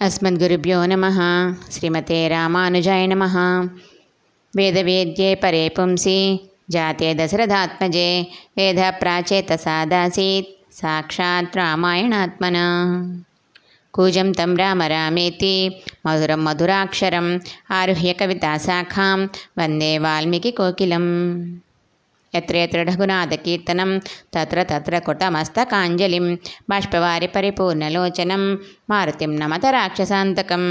అస్మద్గురుభ్యో నమ శ్రీమతే రామానుజాయ నమ వేదవేద్యే పరే పుంసి జాతే దశరథాత్మజే వేద ప్రాచేత సాదాసీత్ సాక్షాత్ రామాయణాత్మన కూజం తం రామ రామేతి మధురం మధురాక్షరం ఆరుహ్య కవితాశాఖాం వందే వాల్మీకి కోకిలం यत्र यत्र रघुनाथकीर्तनं तत्र तत्र कुटमस्तकाञ्जलिं बाष्पवारि परिपूर्णलोचनं మారుతిం నమత రాక్షసాంతకం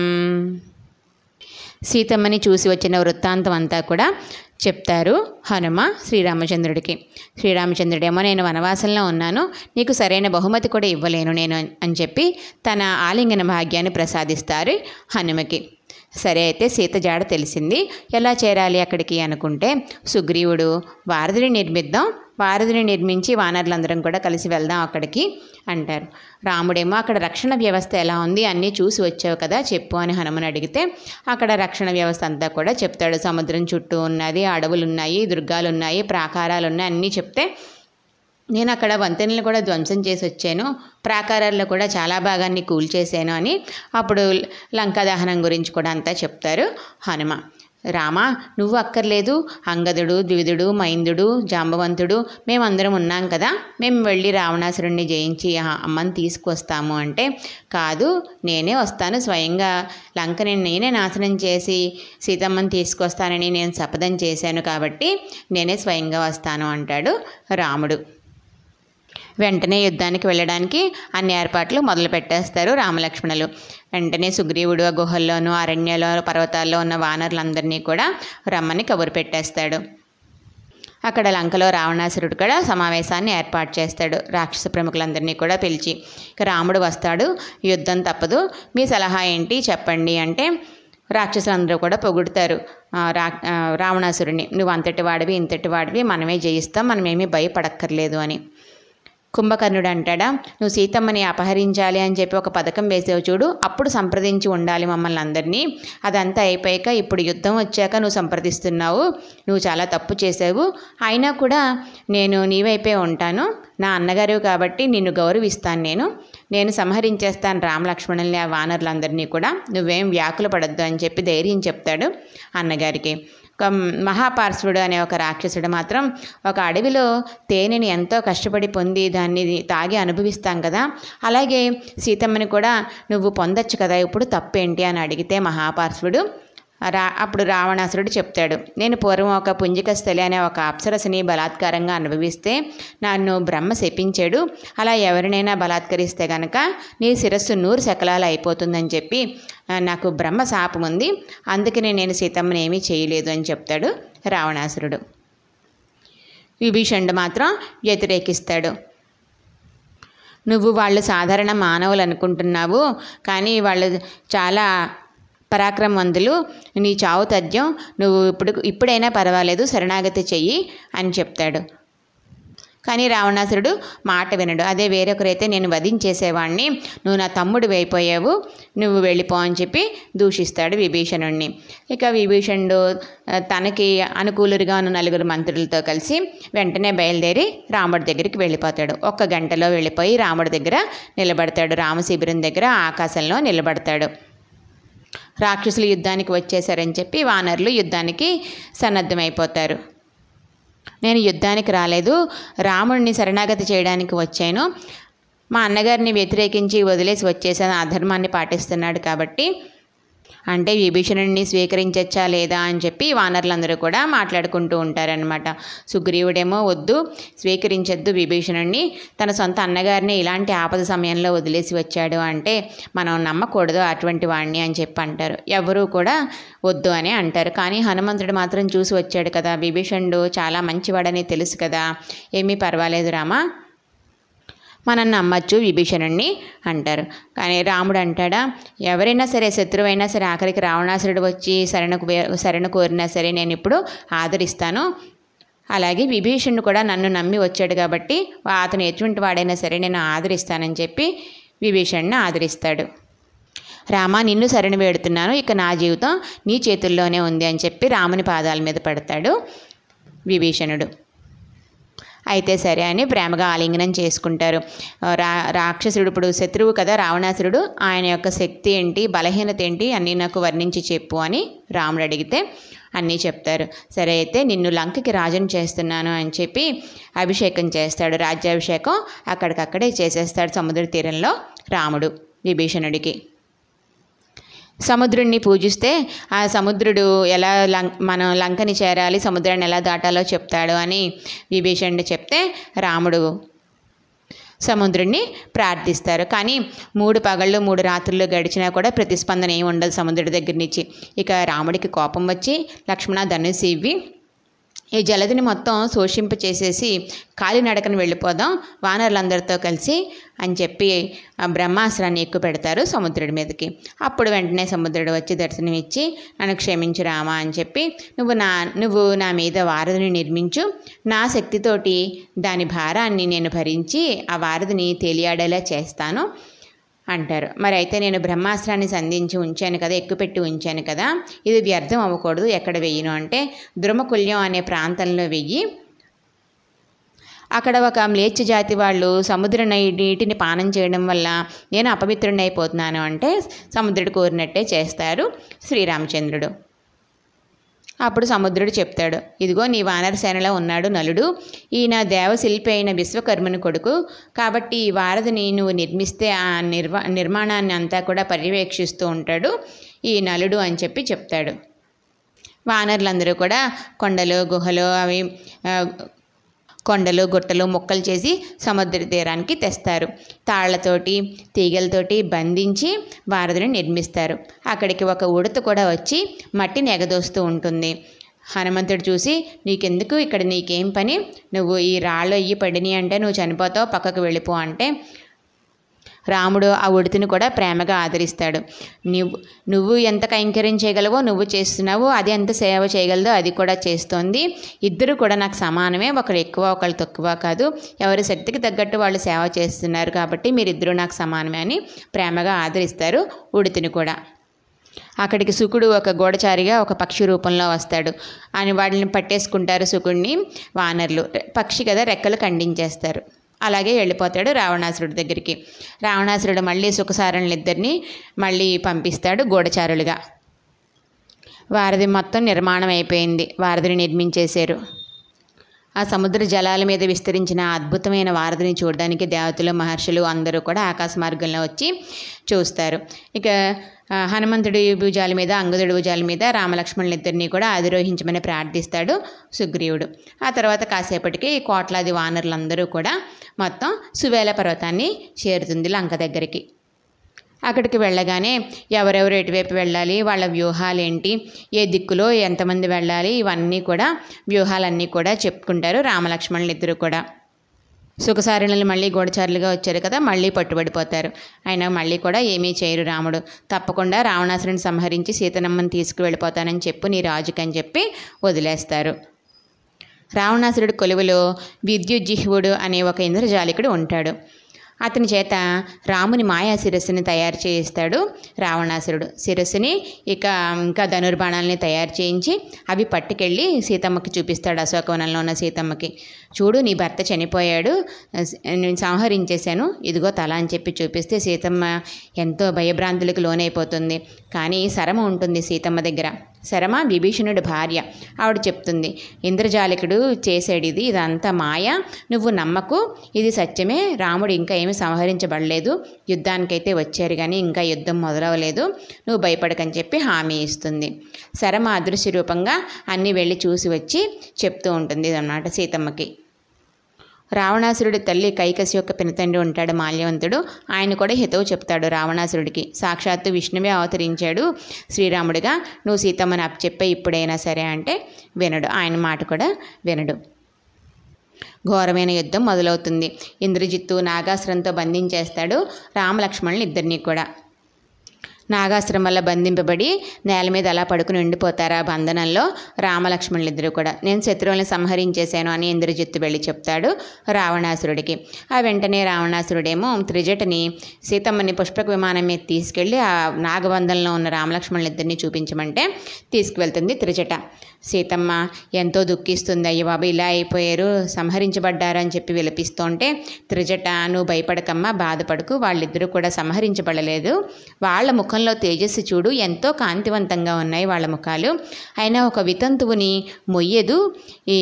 సీతమ్మని చూసి వచ్చిన వృత్తాంతం అంతా కూడా చెప్తారు హనుమ శ్రీరామచంద్రుడికి శ్రీరామచంద్రుడేమో నేను వనవాసంలో ఉన్నాను నీకు సరైన బహుమతి కూడా ఇవ్వలేను నేను అని చెప్పి తన ఆలింగన భాగ్యాన్ని ప్రసాదిస్తారు హనుమకి సరే అయితే సీత జాడ తెలిసింది. ఎలా చేరాలి అక్కడికి అనుకుంటే సుగ్రీవుడు వారధిని నిర్మిద్దాం వారధిని నిర్మించి వానరులందరం కూడా కలిసి వెళ్దాం అక్కడికి అంటారు. రాముడేమో అక్కడ రక్షణ వ్యవస్థ ఎలా ఉంది అన్నీ చూసి వచ్చావు కదా చెప్పు అని హనుమని అడిగితే అక్కడ రక్షణ వ్యవస్థ అంతా కూడా చెప్తాడు. సముద్రం చుట్టూ ఉన్నది అడవులు ఉన్నాయి దుర్గాలు ఉన్నాయి ప్రాకారాలు ఉన్నాయి అన్నీ చెప్తే నేను అక్కడ వంతెనలు కూడా ధ్వంసం చేసి వచ్చాను ప్రాకారాల్లో కూడా చాలా భాగాన్ని కూల్చేశాను అని. అప్పుడు లంకా దహనం గురించి కూడా అంతా చెప్తారు హనుమ. రామ నువ్వు అక్కర్లేదు. అంగదుడు ద్విదుడు మైందుడు జాంబవంతుడు మేమందరం ఉన్నాం కదా. మేము వెళ్ళి రావణాసురుణ్ణి జయించి అమ్మని తీసుకొస్తాము అంటే కాదు నేనే వస్తాను స్వయంగా. లంకని నేనే నాశనం చేసి సీతమ్మని తీసుకొస్తానని నేను శపథం చేశాను కాబట్టి నేనే స్వయంగా వస్తాను అంటాడు రాముడు. వెంటనే యుద్ధానికి వెళ్ళడానికి అన్ని ఏర్పాట్లు మొదలు పెట్టేస్తారు రామలక్ష్మణులు. వెంటనే సుగ్రీవుడు ఆ గుహల్లోనూ అరణ్యలో పర్వతాల్లో ఉన్న వానరులందరినీ కూడా రమ్మని కబురు పెట్టేస్తాడు. అక్కడ లంకలో రావణాసురుడు కూడా సమావేశాన్ని ఏర్పాటు చేస్తాడు. రాక్షస ప్రముఖులందరినీ కూడా పిలిచి ఇక రాముడు వస్తాడు యుద్ధం తప్పదు. మీ సలహా ఏంటి? చెప్పండి. అంటే రాక్షసులందరూ కూడా పొగుడుతారు. రా రావణాసురుడిని నువ్వు అంతటి వాడివి ఇంతటి వాడివి మనమే జయిస్తాం. మనమేమీ భయపడక్కర్లేదు అని. కుంభకర్ణుడు అంటాడా నువ్వు సీతమ్మని అపహరించాలి అని చెప్పి ఒక పథకం వేసావు చూడు. అప్పుడు సంప్రదించి ఉండాలి మమ్మల్ని అందరినీ. అదంతా అయిపోయాక ఇప్పుడు యుద్ధం వచ్చాక నువ్వు సంప్రదిస్తున్నావు. నువ్వు చాలా తప్పు చేసావు అయినా కూడా నేను నీ వైపే ఉంటాను. నా అన్నగారు కాబట్టి నిన్ను గౌరవిస్తాను నేను. నేను సంహరించేస్తాను రామలక్ష్మణుల్ని ఆ వానరులందరినీ కూడా. నువ్వేం వ్యాకుల పడద్దు అని చెప్పి ధైర్యం చెప్తాడు అన్నగారికి. ఒక మహాపార్శ్వుడు అనే ఒక రాక్షసుడు మాత్రం ఒక అడవిలో తేనెని ఎంతో కష్టపడి పొంది దాన్ని తాగి అనుభవిస్తాం కదా. అలాగే సీతమ్మని కూడా నువ్వు పొందొచ్చు కదా ఇప్పుడు తప్పేంటి అని అడిగితే మహాపార్శ్వుడు రా అప్పుడు రావణాసురుడు చెప్తాడు నేను పూర్వం ఒక పుంజికస్థలి అనే ఒక అప్సరసని బలాత్కారంగా అనుభవిస్తే నన్ను బ్రహ్మ శపించాడు. అలా ఎవరినైనా బలాత్కరిస్తే గనక నీ శిరస్సు నూరు శకలాలు అయిపోతుందని చెప్పి నాకు బ్రహ్మ శాపం ఉంది. అందుకనే నేను సీతమ్మని ఏమీ చేయలేదు అని చెప్తాడు రావణాసురుడు. విభీషణుడు మాత్రం వ్యతిరేకిస్తాడు. నువ్వు వాళ్ళు సాధారణ మానవులు అనుకుంటున్నావు కానీ వాళ్ళు చాలా పరాక్రమవంతులు నీ చావు తథ్యం నువ్వు ఇప్పుడు ఇప్పుడైనా పర్వాలేదు శరణాగతి చెయ్యి అని చెప్తాడు. కానీ రావణాసురుడు మాట వినడు. అదే వేరొకరైతే నేను వధించేసేవాడిని నువ్వు నా తమ్ముడు అయిపోయావు నువ్వు వెళ్ళిపో అని చెప్పి దూషిస్తాడు విభీషణుడిని ఇక విభీషణుడు తనకి అనుకూలుగా ఉన్న నలుగురు మంత్రులతో కలిసి వెంటనే బయలుదేరి రాముడి దగ్గరికి వెళ్ళిపోతాడు. ఒక్క గంటలో వెళ్ళిపోయి రాముడి దగ్గర నిలబడతాడు. రామశిబిరం దగ్గర ఆకాశంలో నిలబడతాడు. రాక్షసులు యుద్ధానికి వచ్చేసారని చెప్పి వానరులు యుద్ధానికి సన్నద్ధమైపోతారు. నేను యుద్ధానికి రాలేదు. రాముడిని శరణాగతి చేయడానికి వచ్చాను. మా అన్నగారిని వ్యతిరేకించి వదిలేసి వచ్చేసాను. అధర్మాన్ని పాటిస్తున్నాడు కాబట్టి అంటే విభీషణుడిని స్వీకరించచ్చా లేదా అని చెప్పి వానరులందరూ కూడా మాట్లాడుకుంటూ ఉంటారనమాట సుగ్రీవుడేమో వద్దు స్వీకరించొద్దు విభీషణుడిని తన సొంత అన్నగారిని ఇలాంటి ఆపద సమయంలో వదిలేసి వచ్చాడు అంటే మనం నమ్మకూడదు అటువంటి వాడిని అని చెప్పి అంటారు. ఎవరూ కూడా వద్దు అని అంటారు. కానీ హనుమంతుడు మాత్రం చూసి వచ్చాడు కదా విభీషణుడు చాలా మంచివాడని తెలుసు కదా. ఏమీ పర్వాలేదు రామా. మనం నమ్మచ్చు విభీషణుణ్ణి అంటారు. కానీ రాముడు అంటాడా ఎవరైనా సరే శత్రువైనా సరే ఆఖరికి రావణాసురుడు వచ్చి శరణకు శరణ కోరినా సరే నేను ఇప్పుడు ఆదరిస్తాను. అలాగే విభీషణుడు కూడా నన్ను నమ్మి వచ్చాడు కాబట్టి అతను ఎటువంటి వాడైనా సరే నేను ఆదరిస్తానని చెప్పి విభీషణ్ణి ఆదరిస్తాడు. రామ నిన్ను శరణ వేడుతున్నాను ఇక నా జీవితం నీ చేతుల్లోనే ఉంది అని చెప్పి రాముని పాదాల మీద పడతాడు విభీషణుడు. అయితే సరే అని ప్రేమగా ఆలింగనం చేసుకుంటారు. రా రాక్షసుడు ఇప్పుడు శత్రువు కదా రావణాసురుడు. ఆయన యొక్క శక్తి ఏంటి బలహీనత ఏంటి అన్నీ నాకు వర్ణించి చెప్పు అని రాముడు అడిగితే అన్నీ చెప్తారు. సరే అయితే నిన్ను లంకకి రాజుని చేస్తున్నాను అని చెప్పి అభిషేకం చేస్తాడు. రాజ్యాభిషేకం అక్కడికక్కడే చేసేస్తాడు సముద్ర తీరంలో రాముడు విభీషణుడికి. సముద్రుడిని పూజిస్తే ఆ సముద్రుడు ఎలా లం మనం లంకని చేరాలి సముద్రాన్ని ఎలా దాటాలో చెప్తాడు అని విభీషణుడు చెప్తే రాముడు సముద్రుడిని ప్రార్థిస్తారు. కానీ మూడు పగళ్ళు మూడు రాత్రులు గడిచినా కూడా ప్రతిస్పందన ఏమి ఉండదు సముద్రుడి దగ్గర నుంచి. ఇక రాముడికి కోపం వచ్చి లక్ష్మణ ధనుసు ఇవ్వి ఈ జలదిని మొత్తం శోషింప చేసేసి కాలినడకన వెళ్ళిపోదాం వానరులందరితో కలిసి అని చెప్పి బ్రహ్మాస్త్రాన్ని ఎక్కువ పెడతారు సముద్రుడి మీదకి. అప్పుడు వెంటనే సముద్రుడు వచ్చి దర్శనం ఇచ్చి నన్ను క్షమించు రామా అని చెప్పి నువ్వు నా నువ్వు నా మీద వారధిని నిర్మించు. నా శక్తితోటి దాని భారాన్ని నేను భరించి ఆ వారధిని తేలియాడేలా చేస్తాను. అంటారు. మరి అయితే నేను బ్రహ్మాస్త్రాన్ని సంధించి ఉంచాను కదా ఎక్కుపెట్టి ఉంచాను కదా ఇది వ్యర్థం అవ్వకూడదు. ఎక్కడ వెయ్యను అంటే ద్రుమకుల్యం అనే ప్రాంతంలో వెయ్యి అక్కడ ఒక మ్లేచ్ఛ జాతి వాళ్ళు సముద్ర నీటిని పానం చేయడం వల్ల నేను అపవిత్రుడిని అయిపోతున్నాను అంటే సముద్రుడు కోరినట్టే చేస్తారు శ్రీరామచంద్రుడు. అప్పుడు సముద్రుడు చెప్తాడు ఇదిగో నీ వానరసేనలో ఉన్నాడు నలుడు ఈయన దేవశిల్పి అయిన విశ్వకర్మని కొడుకు. కాబట్టి ఈ వారధిని నువ్వు నిర్మిస్తే ఆ నిర్వా నిర్మాణాన్ని అంతా కూడా పర్యవేక్షిస్తూ ఉంటాడు ఈ నలుడు అని చెప్పి చెప్తాడు. వానరులందరూ కూడా కొండలు గుహలు అవి కొండలు గుట్టలు ముక్కలు చేసి సముద్ర తీరానికి తెస్తారు. తాళ్ళతోటి తీగలతోటి బంధించి వారధిని నిర్మిస్తారు. అక్కడికి ఒక ఉడత కూడా వచ్చి మట్టిని ఎగదోస్తూ ఉంటుంది. హనుమంతుడు చూసి నీకెందుకు ఇక్కడ నీకేం పని? నువ్వు ఈ రాళ్ళు అయ్యి పడినాయి అంటే నువ్వు చనిపోతావు పక్కకు వెళ్ళిపో అంటే రాముడు ఆ ఉడితిని కూడా ప్రేమగా ఆదరిస్తాడు. నువ్వు నువ్వు ఎంత కైంకర్యం చేయగలవో నువ్వు చేస్తున్నావు అది ఎంత సేవ చేయగలదో అది కూడా చేస్తోంది. ఇద్దరు కూడా నాకు సమానమే ఒకరు ఎక్కువ ఒకరు తక్కువ కాదు. ఎవరి శక్తికి తగ్గట్టు వాళ్ళు సేవ చేస్తున్నారు కాబట్టి మీరిద్దరూ నాకు సమానమే అని ప్రేమగా ఆదరిస్తారు ఉడితిని కూడా. అక్కడికి శుకుడు ఒక గూడచారిగా ఒక పక్షి రూపంలో వస్తాడు. అని వాడిని పట్టేసుకుంటారు శుకుడిని వానర్లు. పక్షి కదా రెక్కలు ఖండించేస్తారు. అలాగే వెళ్ళిపోతాడు రావణాసురుడి దగ్గరికి. రావణాసురుడు మళ్ళీ సుఖసారణులిద్దరిని మళ్ళీ పంపిస్తాడు గూఢచారులుగా. వారధి మొత్తం నిర్మాణం అయిపోయింది. వారధిని నిర్మించేశారు. ఆ సముద్ర జలాల మీద విస్తరించిన అద్భుతమైన వారధిని చూడడానికి దేవతలు మహర్షులు అందరూ కూడా ఆకాశ మార్గంలో వచ్చి చూస్తారు. ఇక హనుమంతుడి భుజాల మీద అంగదుడి భుజాల మీద రామలక్ష్మణులిద్దరినీ కూడా అధిరోహించమని ప్రార్థిస్తాడు సుగ్రీవుడు. ఆ తర్వాత కాసేపటికి కోట్లాది వానరులందరూ కూడా మొత్తం సువేల పర్వతాన్ని చేరుతుంది లంక దగ్గరికి. అక్కడికి వెళ్ళగానే ఎవరెవరు ఎటువైపు వెళ్ళాలి వాళ్ళ వ్యూహాలు ఏంటి ఏ దిక్కులో ఎంతమంది వెళ్ళాలి ఇవన్నీ కూడా వ్యూహాలన్నీ కూడా చెప్పుకుంటారు రామలక్ష్మణులు ఇద్దరు కూడా. సుఖసారణలు మళ్ళీ గూఢచారులుగా వచ్చారు కదా మళ్ళీ పట్టుబడిపోతారు. ఆయన మళ్ళీ కూడా ఏమీ చేయరు రాముడు. తప్పకుండా రావణాసురుని సంహరించి సీతనమ్మని తీసుకువెళ్ళిపోతానని చెప్పు నీ రాజుకని చెప్పి వదిలేస్తారు. రావణాసురుడి కొలువులో విద్యుజ్జిహ్వుడు అనే ఒక ఇంద్రజాలికుడు ఉంటాడు. అతని చేత రాముని మాయా శిరస్సుని తయారు చేయిస్తాడు రావణాసురుడు. శిరస్సుని ఇక ఇంకా ధనుర్బాణాలని తయారు చేయించి అవి పట్టుకెళ్ళి సీతమ్మకి చూపిస్తాడు అశోకవనంలో ఉన్న సీతమ్మకి. చూడు నీ భర్త చనిపోయాడు. నేను సంహరించేశాను. ఇదిగో తల అని చెప్పి చూపిస్తే సీతమ్మ ఎంతో భయభ్రాంతులకు లోనైపోతుంది. కానీ శరమ ఉంటుంది సీతమ్మ దగ్గర. శరమ విభీషణుడి భార్య. ఆవిడ చెప్తుంది ఇంద్రజాలికుడు చేసాడు ఇది ఇదంతా మాయ? నువ్వు నమ్మకు. ఇది సత్యమే. రాముడు ఇంకా ఏమి సంహరించబడలేదు. యుద్ధానికైతే వచ్చారు కానీ ఇంకా యుద్ధం మొదలవలేదు. నువ్వు భయపడకని చెప్పి హామీ ఇస్తుంది. శరమ అదృశ్య రూపంగా అన్నీ వెళ్ళి చూసి వచ్చి చెప్తూ ఉంటుంది అన్నమాట సీతమ్మకి. రావణాసురుడి తల్లి కైకసి యొక్క పినతండ్రి ఉంటాడు మాల్యవంతుడు. ఆయన కూడా హితవు చెప్తాడు రావణాసురుడికి. సాక్షాత్తు విష్ణువే అవతరించాడు శ్రీరాముడిగా. నువ్వు సీతమ్మని అప్పచెప్పే ఇప్పుడైనా సరే అంటే వినడు. ఆయన మాట కూడా వినడు. ఘోరమైన యుద్ధం మొదలవుతుంది. ఇంద్రజిత్తు నాగాసురంతో బంధించేస్తాడు రామలక్ష్మణులు ఇద్దరిని కూడా. నాగాసురం వల్ల బంధింపబడి నేల మీద అలా పడుకుని ఉండిపోతారు ఆ బంధనంలో రామలక్ష్మణులు ఇద్దరు కూడా. నేను శత్రువులను సంహరించేశాను అని ఇంద్రజిత్తు వెళ్ళి చెప్తాడు రావణాసురుడికి. ఆ వెంటనే రావణాసురుడేమో త్రిజటని సీతమ్మని పుష్పక విమానం మీద తీసుకెళ్ళి ఆ నాగబంధంలో ఉన్న రామలక్ష్మణులు ఇద్దరిని చూపించమంటే తీసుకువెళ్తుంది త్రిజట. సీతమ్మ ఎంతో దుఃఖిస్తుంది అయ్య బాబు ఇలా అయిపోయారు సంహరించబడ్డారు అని చెప్పి విలపిస్తుంటే త్రిజట నువ్వు భయపడకమ్మా బాధపడకు వాళ్ళిద్దరూ కూడా సంహరించబడలేదు. వాళ్ళ ముఖం ముఖంలో తేజస్సు చూడు ఎంతో కాంతివంతంగా ఉన్నాయి వాళ్ళ ముఖాలు. అయినా ఒక వితంతువుని మొయ్యదు. ఈ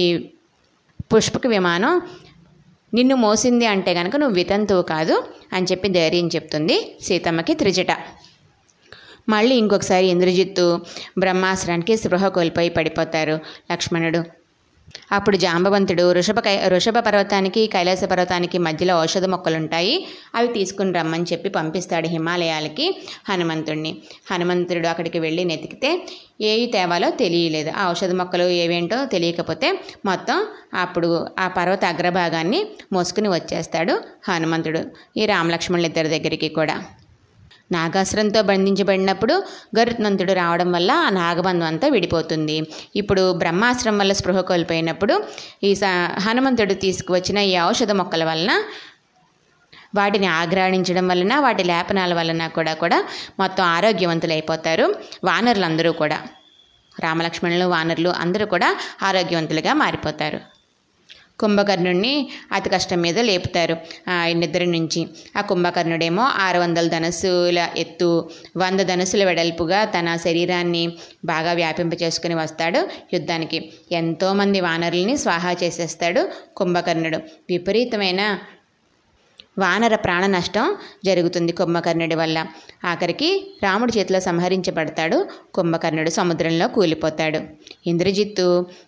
పుష్పక విమానం నిన్ను మోసింది అంటే కనుక నువ్వు వితంతువు కాదు అని చెప్పి ధైర్యం చెప్తుంది సీతమ్మకి త్రిజట. మళ్ళీ ఇంకొకసారి ఇంద్రజిత్తు బ్రహ్మాస్త్రానికి స్పృహ కోల్పోయి పడిపోతారు లక్ష్మణుడు. అప్పుడు జాంబవంతుడు వృషభ కై వృషభ పర్వతానికి కైలాస పర్వతానికి మధ్యలో ఔషధ మొక్కలు ఉంటాయి అవి తీసుకుని రమ్మని చెప్పి పంపిస్తాడు హిమాలయాలకి హనుమంతుడిని హనుమంతుడు అక్కడికి వెళ్ళి నెతికితే ఏవి తేవాలో తెలియలేదు. ఆ ఔషధ మొక్కలు ఏవేంటో తెలియకపోతే మొత్తం అప్పుడు ఆ పర్వత అగ్రభాగాన్ని మోసుకుని వచ్చేస్తాడు హనుమంతుడు ఈ రామలక్ష్మణులు ఇద్దరి దగ్గరికి కూడా. నాగాసురంతో బంధించబడినప్పుడు గరుత్మంతుడు రావడం వల్ల ఆ నాగబంధం అంతా విడిపోతుంది. ఇప్పుడు బ్రహ్మాస్త్రం వల్ల స్పృహ కోల్పోయినప్పుడు ఈ హనుమంతుడు తీసుకువచ్చిన ఈ ఔషధ మొక్కల వలన వాటిని ఆగ్రాణించడం వలన వాటి లేపనాల వలన కూడా కూడా మొత్తం ఆరోగ్యవంతులైపోతారు. వానరులందరూ కూడా రామలక్ష్మణులు వానరులు అందరూ కూడా ఆరోగ్యవంతులుగా మారిపోతారు. కుంభకర్ణుడిని అతి కష్టం మీద లేపుతారు. ఆ నిద్ర నుంచి. ఆ కుంభకర్ణుడేమో ఆరు వందల ధనస్సుల ఎత్తు వంద ధనస్సుల వెడల్పుగా తన శరీరాన్ని బాగా వ్యాపింప చేసుకుని వస్తాడు యుద్ధానికి. ఎంతోమంది వానరుల్ని స్వాహా చేసేస్తాడు కుంభకర్ణుడు. విపరీతమైన వానర ప్రాణ నష్టం జరుగుతుంది కుంభకర్ణుడి వల్ల. ఆఖరికి రాముడి చేతిలో సంహరించబడతాడు. కుంభకర్ణుడు సముద్రంలో కూలిపోతాడు. ఇంద్రజిత్తు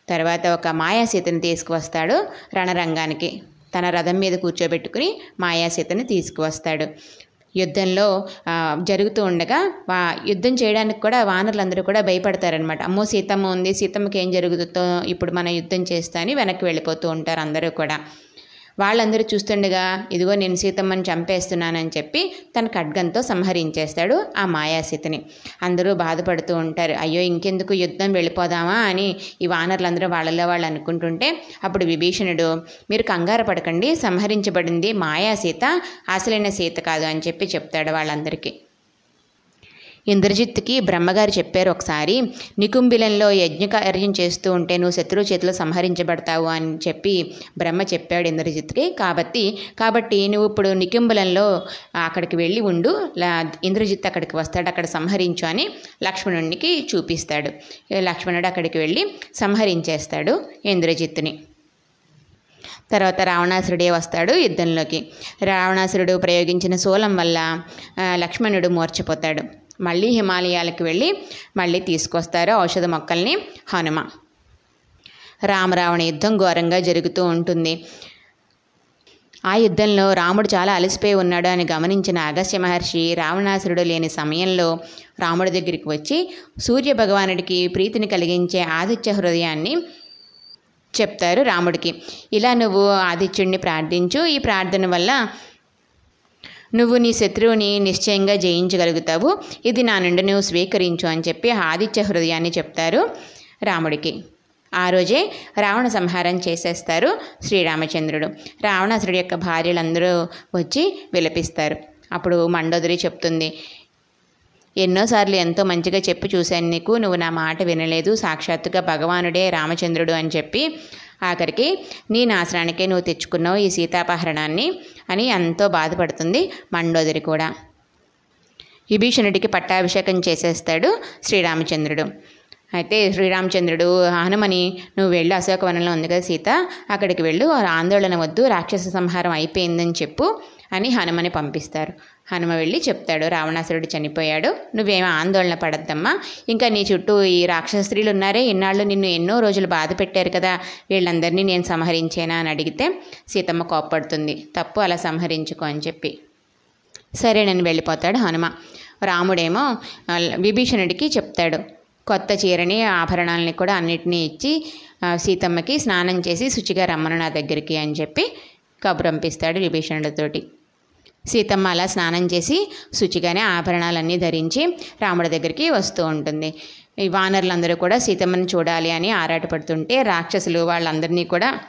తర్వాత ఒక మాయాసీతని తీసుకువస్తాడు రణరంగానికి. తన రథం మీద కూర్చోబెట్టుకుని మాయాసీతని తీసుకువస్తాడు. యుద్ధంలో జరుగుతూ ఉండగా వా యుద్ధం చేయడానికి కూడా వానరులందరూ కూడా భయపడతారనమాట అమ్మో సీతమ్మ ఉంది సీతమ్మకి ఏం జరుగుతుందో ఇప్పుడు మన యుద్ధం చేస్తా అని వెనక్కి వెళ్ళిపోతూ ఉంటారు అందరూ కూడా. వాళ్ళందరూ చూస్తుండగా ఇదిగో నేను సీతమ్మని చంపేస్తున్నానని చెప్పి తన ఖడ్గంతో సంహరించేస్తాడు ఆ మాయాసీతని. అందరూ బాధపడుతూ ఉంటారు. అయ్యో ఇంకెందుకు యుద్ధం వెళ్ళిపోదామా? అని ఈ వానరులందరూ వాళ్ళలో వాళ్ళు అనుకుంటుంటే అప్పుడు విభీషణుడు మీరు కంగారు పడకండి. సంహరించబడింది మాయాసీత. అసలైన సీత కాదు అని చెప్పి చెప్తాడు వాళ్ళందరికీ. ఇంద్రజిత్తుకి బ్రహ్మగారు చెప్పారు ఒకసారి నికుంభిలంలో యజ్ఞకార్యం చేస్తూ ఉంటే నువ్వు శత్రువు చేతిలో సంహరించబడతావు అని చెప్పి బ్రహ్మ చెప్పాడు ఇంద్రజిత్తుకి కాబట్టి కాబట్టి నువ్వు ఇప్పుడు నికుంభిలంలో అక్కడికి వెళ్ళి ఉండు ఇంద్రజిత్ అక్కడికి వస్తాడు అక్కడ సంహరించు అని లక్ష్మణుడికి చూపిస్తాడు. లక్ష్మణుడు అక్కడికి వెళ్ళి సంహరించేస్తాడు ఇంద్రజిత్తుని తర్వాత రావణాసురుడే వస్తాడు యుద్ధంలోకి. రావణాసురుడు ప్రయోగించిన శూలం వల్ల లక్ష్మణుడు మూర్ఛపోతాడు. మళ్ళీ హిమాలయాలకు వెళ్ళి మళ్ళీ తీసుకొస్తారు ఔషధ మొక్కల్ని. హనుమ. రామరావణ యుద్ధం ఘోరంగా జరుగుతూ ఉంటుంది. ఆ యుద్ధంలో రాముడు చాలా అలసిపోయి ఉన్నాడు అని గమనించిన అగస్త్య మహర్షి రావణాసురుడు లేని సమయంలో రాముడి దగ్గరికి వచ్చి సూర్య భగవానుడికి ప్రీతిని కలిగించే ఆదిత్య హృదయాన్ని చెప్తారు రాముడికి. ఇలా నువ్వు ఆదిత్యుడిని ప్రార్థించు. ఈ ప్రార్థన వల్ల నువ్వు నీ శత్రువుని నిశ్చయంగా జయించగలుగుతావు. ఇది నా నుండి నువ్వు స్వీకరించు అని చెప్పి ఆదిత్య హృదయాన్ని చెప్తారు రాముడికి. ఆ రోజే రావణ సంహారం చేసేస్తారు శ్రీరామచంద్రుడు. రావణాసురుడి యొక్క భార్యలందరూ వచ్చి విలపిస్తారు. అప్పుడు మండోదరి చెప్తుంది ఎన్నోసార్లు ఎంతో మంచిగా చెప్పి చూశాను నీకు. నువ్వు నా మాట వినలేదు. సాక్షాత్తుగా భగవానుడే రామచంద్రుడు అని చెప్పి ఆఖరికి నీ నాశనానికే నువ్వు తెచ్చుకున్నావు ఈ సీతాపహరణాన్ని అని ఎంతో బాధపడుతుంది మండోదరి కూడా. విభీషణుడికి పట్టాభిషేకం చేసేస్తాడు శ్రీరామచంద్రుడు. అయితే శ్రీరామచంద్రుడు హనుమని నువ్వు వెళ్ళు అశోకవనంలో ఉంది కదా సీత అక్కడికి వెళ్ళు ఆందోళన వద్దు రాక్షస సంహారం అయిపోయిందని చెప్పు అని హనుమని పంపిస్తారు. హనుమ వెళ్ళి చెప్తాడు రావణాసురుడు చనిపోయాడు. నువ్వేమీ ఆందోళన పడద్దమ్మా. ఇంకా నీ చుట్టూ ఈ రాక్షస స్త్రీలు ఉన్నారే ఇన్నాళ్ళు నిన్ను ఎన్నో రోజులు బాధ పెట్టారు కదా. వీళ్ళందరినీ నేను సంహరించేనా అని అడిగితే సీతమ్మ కోప్పడుతుంది. తప్పు అలా సంహరించుకో అని చెప్పి. సరే నేను వెళ్ళిపోతాడు హనుమ. రాముడేమో విభీషణుడికి చెప్తాడు. కొత్త చీరని ఆభరణాలని కూడా అన్నిటినీ ఇచ్చి సీతమ్మకి స్నానం చేసి శుచిగా రమ్మను నా దగ్గరికి అని చెప్పి కబురంపిస్తాడు విభీషణుడితోటి సీతమ్మ అలా స్నానం చేసి శుచిగానే ఆభరణాలన్నీ ధరించి రాముడి దగ్గరికి వస్తూ ఉంటుంది. ఈ వానరులందరూ కూడా సీతమ్మని చూడాలి అని ఆరాటపడుతుంటే రాక్షసులు వాళ్ళందరినీ కూడా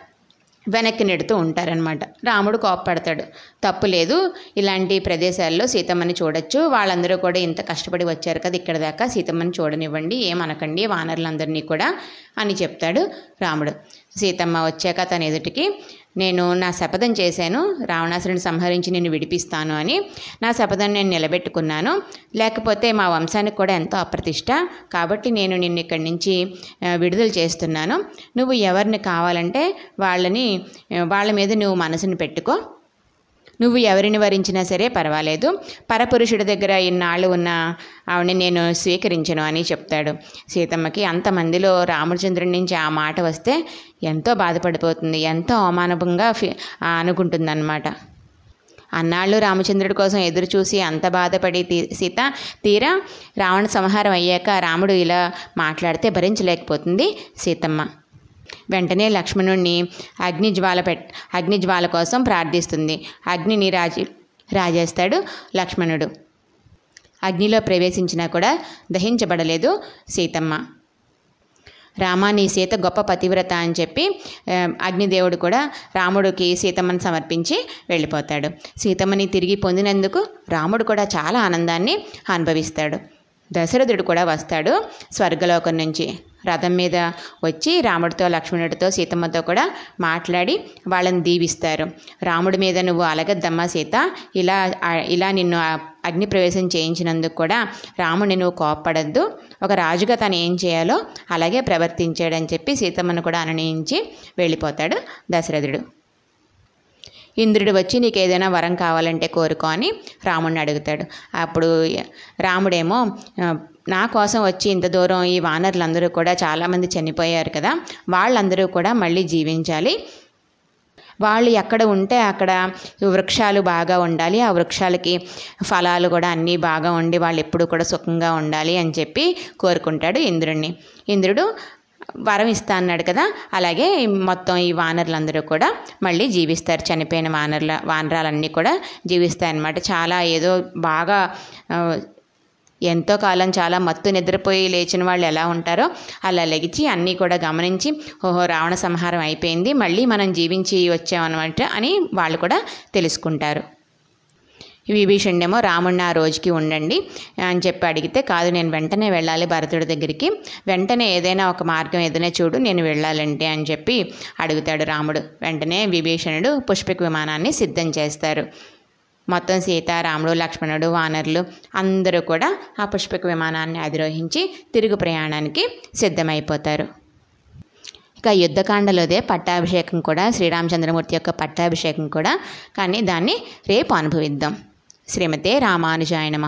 వెనక్కి నెడుతూ ఉంటారనమాట రాముడు కోప్పడతాడు. తప్పు లేదు. ఇలాంటి ప్రదేశాల్లో సీతమ్మని చూడొచ్చు. వాళ్ళందరూ కూడా ఇంత కష్టపడి వచ్చారు కదా ఇక్కడ దాకా సీతమ్మని చూడనివ్వండి ఏమనకండి వానరులందరినీ కూడా అని చెప్తాడు రాముడు. సీతమ్మ వచ్చాక తన ఎదుటికి నేను నా శపథం చేశాను. రావణాసురుని సంహరించి నేను విడిపిస్తాను అని నా శపథం నేను నిలబెట్టుకున్నాను. లేకపోతే మా వంశానికి కూడా ఎంతో అప్రతిష్ట. కాబట్టి నేను నిన్ను ఇక్కడి నుంచి విడుదల చేస్తున్నాను. నువ్వు ఎవరిని కావాలంటే వాళ్ళని వాళ్ళ మీద నువ్వు మనసుని పెట్టుకో. నువ్వు ఎవరిని వరించినా సరే పర్వాలేదు. పరపురుషుడి దగ్గర ఇన్నాళ్ళు ఉన్న ఆవిడని నేను స్వీకరించను అని చెప్తాడు. సీతమ్మకి అంతమందిలో రామచంద్రుడి నుంచి ఆ మాట వస్తే ఎంతో బాధపడిపోతుంది. ఎంతో అవమానభంగా ఫీ అనుకుంటుందన్నమాట. అన్నాళ్ళు రామచంద్రుడి కోసం ఎదురు చూసి అంత బాధపడి తీ సీత తీరా రావణ సంహారం అయ్యాక రాముడు ఇలా మాట్లాడితే భరించలేకపోతుంది సీతమ్మ. వెంటనే లక్ష్మణుణ్ణి అగ్నిజ్వాల పెట్ అగ్నిజ్వాల కోసం ప్రార్థిస్తుంది. అగ్నిని రాజి రాజేస్తాడు లక్ష్మణుడు. అగ్నిలో ప్రవేశించినా కూడా దహించబడలేదు సీతమ్మ. రామాని సీత గొప్ప పతివ్రత అని చెప్పి అగ్నిదేవుడు కూడా రాముడికి సీతమ్మని సమర్పించి వెళ్ళిపోతాడు. సీతమ్మని తిరిగి పొందినందుకు రాముడు కూడా చాలా ఆనందాన్ని అనుభవిస్తాడు. దశరథుడు కూడా వస్తాడు స్వర్గలోకం నుంచి. రథం మీద వచ్చి రాముడితో లక్ష్మణుడితో సీతమ్మతో కూడా మాట్లాడి వాళ్ళని దీవిస్తారు. రాముడి మీద నువ్వు అలగద్దమ్మా సీత. ఇలా ఇలా నిన్ను అగ్ని ప్రవేశం చేయించినందుకు కూడా రాముడిని నువ్వు కోప్పడద్దు. ఒక రాజుగా తను ఏం చేయాలో అలాగే ప్రవర్తించాడని చెప్పి సీతమ్మను కూడా అనునయించి వెళ్ళిపోతాడు దశరథుడు. ఇంద్రుడు వచ్చి నీకు ఏదైనా వరం కావాలంటే కోరుకో అని రాముడిని అడుగుతాడు. అప్పుడు రాముడేమో నా కోసం వచ్చి ఇంత దూరం ఈ వానరులందరూ కూడా చాలామంది చనిపోయారు కదా వాళ్ళందరూ కూడా మళ్ళీ జీవించాలి. వాళ్ళు ఎక్కడ ఉంటే అక్కడ వృక్షాలు బాగా ఉండాలి. ఆ వృక్షాలకి ఫలాలు కూడా అన్నీ బాగా ఉండి వాళ్ళు ఎప్పుడు కూడా సుఖంగా ఉండాలి అని చెప్పి కోరుకుంటాడు ఇంద్రుడిని ఇంద్రుడు వరం ఇస్తా అన్నాడు కదా. అలాగే మొత్తం ఈ వానరులందరూ కూడా మళ్ళీ జీవిస్తారు. చనిపోయిన వానరుల వానరాలన్నీ కూడా జీవిస్తాయి అన్నమాట చాలా ఏదో బాగా ఎంతో కాలం చాలా మత్తు నిద్రపోయి లేచిన వాళ్ళు ఎలా ఉంటారో అలా లెగిచి అన్నీ కూడా గమనించి ఓహో రావణ సంహారం అయిపోయింది. మళ్ళీ మనం జీవించి వచ్చామన్నమాట అని వాళ్ళు కూడా తెలుసుకుంటారు. విభీషణుడేమో రాముడిని ఆ రోజుకి ఉండండి అని చెప్పి అడిగితే కాదు నేను వెంటనే వెళ్ళాలి భరతుడి దగ్గరికి. వెంటనే ఏదైనా ఒక మార్గం ఏదైనా చూడు నేను వెళ్ళాలంటే అని చెప్పి అడుగుతాడు రాముడు. వెంటనే విభీషణుడు పుష్పక విమానాన్ని సిద్ధం చేస్తారు. మొత్తం సీత రాముడు లక్ష్మణుడు వానరులు అందరూ కూడా ఆ పుష్పక విమానాన్ని అధిరోహించి తిరుగు ప్రయాణానికి సిద్ధమైపోతారు. ఇక యుద్ధకాండలోదే పట్టాభిషేకం కూడా శ్రీరామచంద్రమూర్తి యొక్క పట్టాభిషేకం కూడా. కానీ దాన్ని రేపు అనుభవిద్దాం. శ్రీమతే రామానుజాయ నమ.